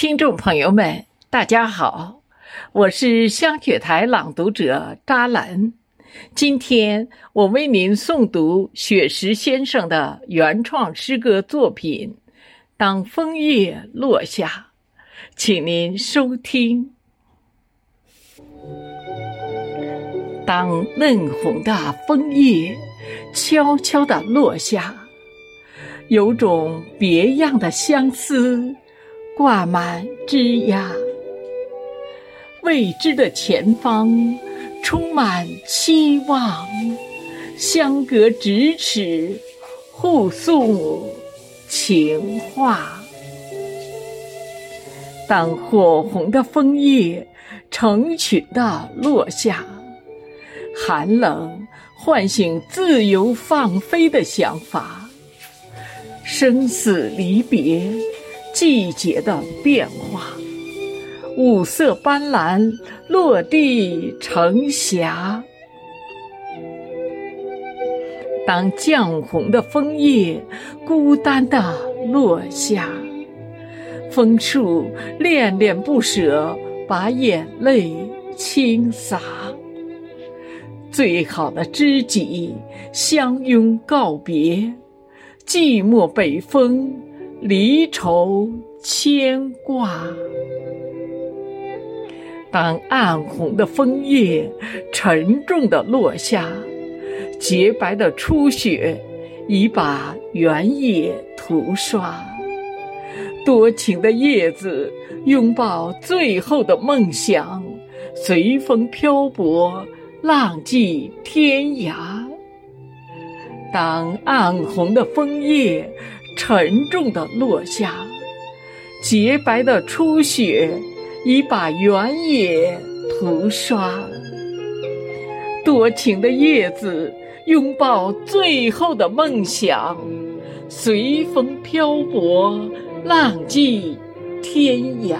听众朋友们，大家好，我是香雪台朗读者扎兰。今天我为您诵读雪石先生的原创诗歌作品《当枫叶落下》，请您收听。当嫩红的枫叶悄悄地落下，有种别样的相思。挂满枝桠，未知的前方充满期望，相隔咫尺，互诉情话。当火红的枫叶成群的落下，寒冷唤醒自由放飞的想法，生死离别。季节的变化，五色斑斓落地成霞。当绛红的枫叶孤单的落下，枫树恋恋不舍，把眼泪倾洒。最好的知己相拥告别，寂寞北风。离愁牵挂，当暗红的枫叶沉重的落下，洁白的初雪已把原野涂刷。多情的叶子拥抱最后的梦想，随风漂泊，浪迹天涯。当暗红的枫叶。沉重的落下，洁白的初雪已把原野涂刷。多情的叶子拥抱最后的梦想，随风漂泊，浪迹天涯。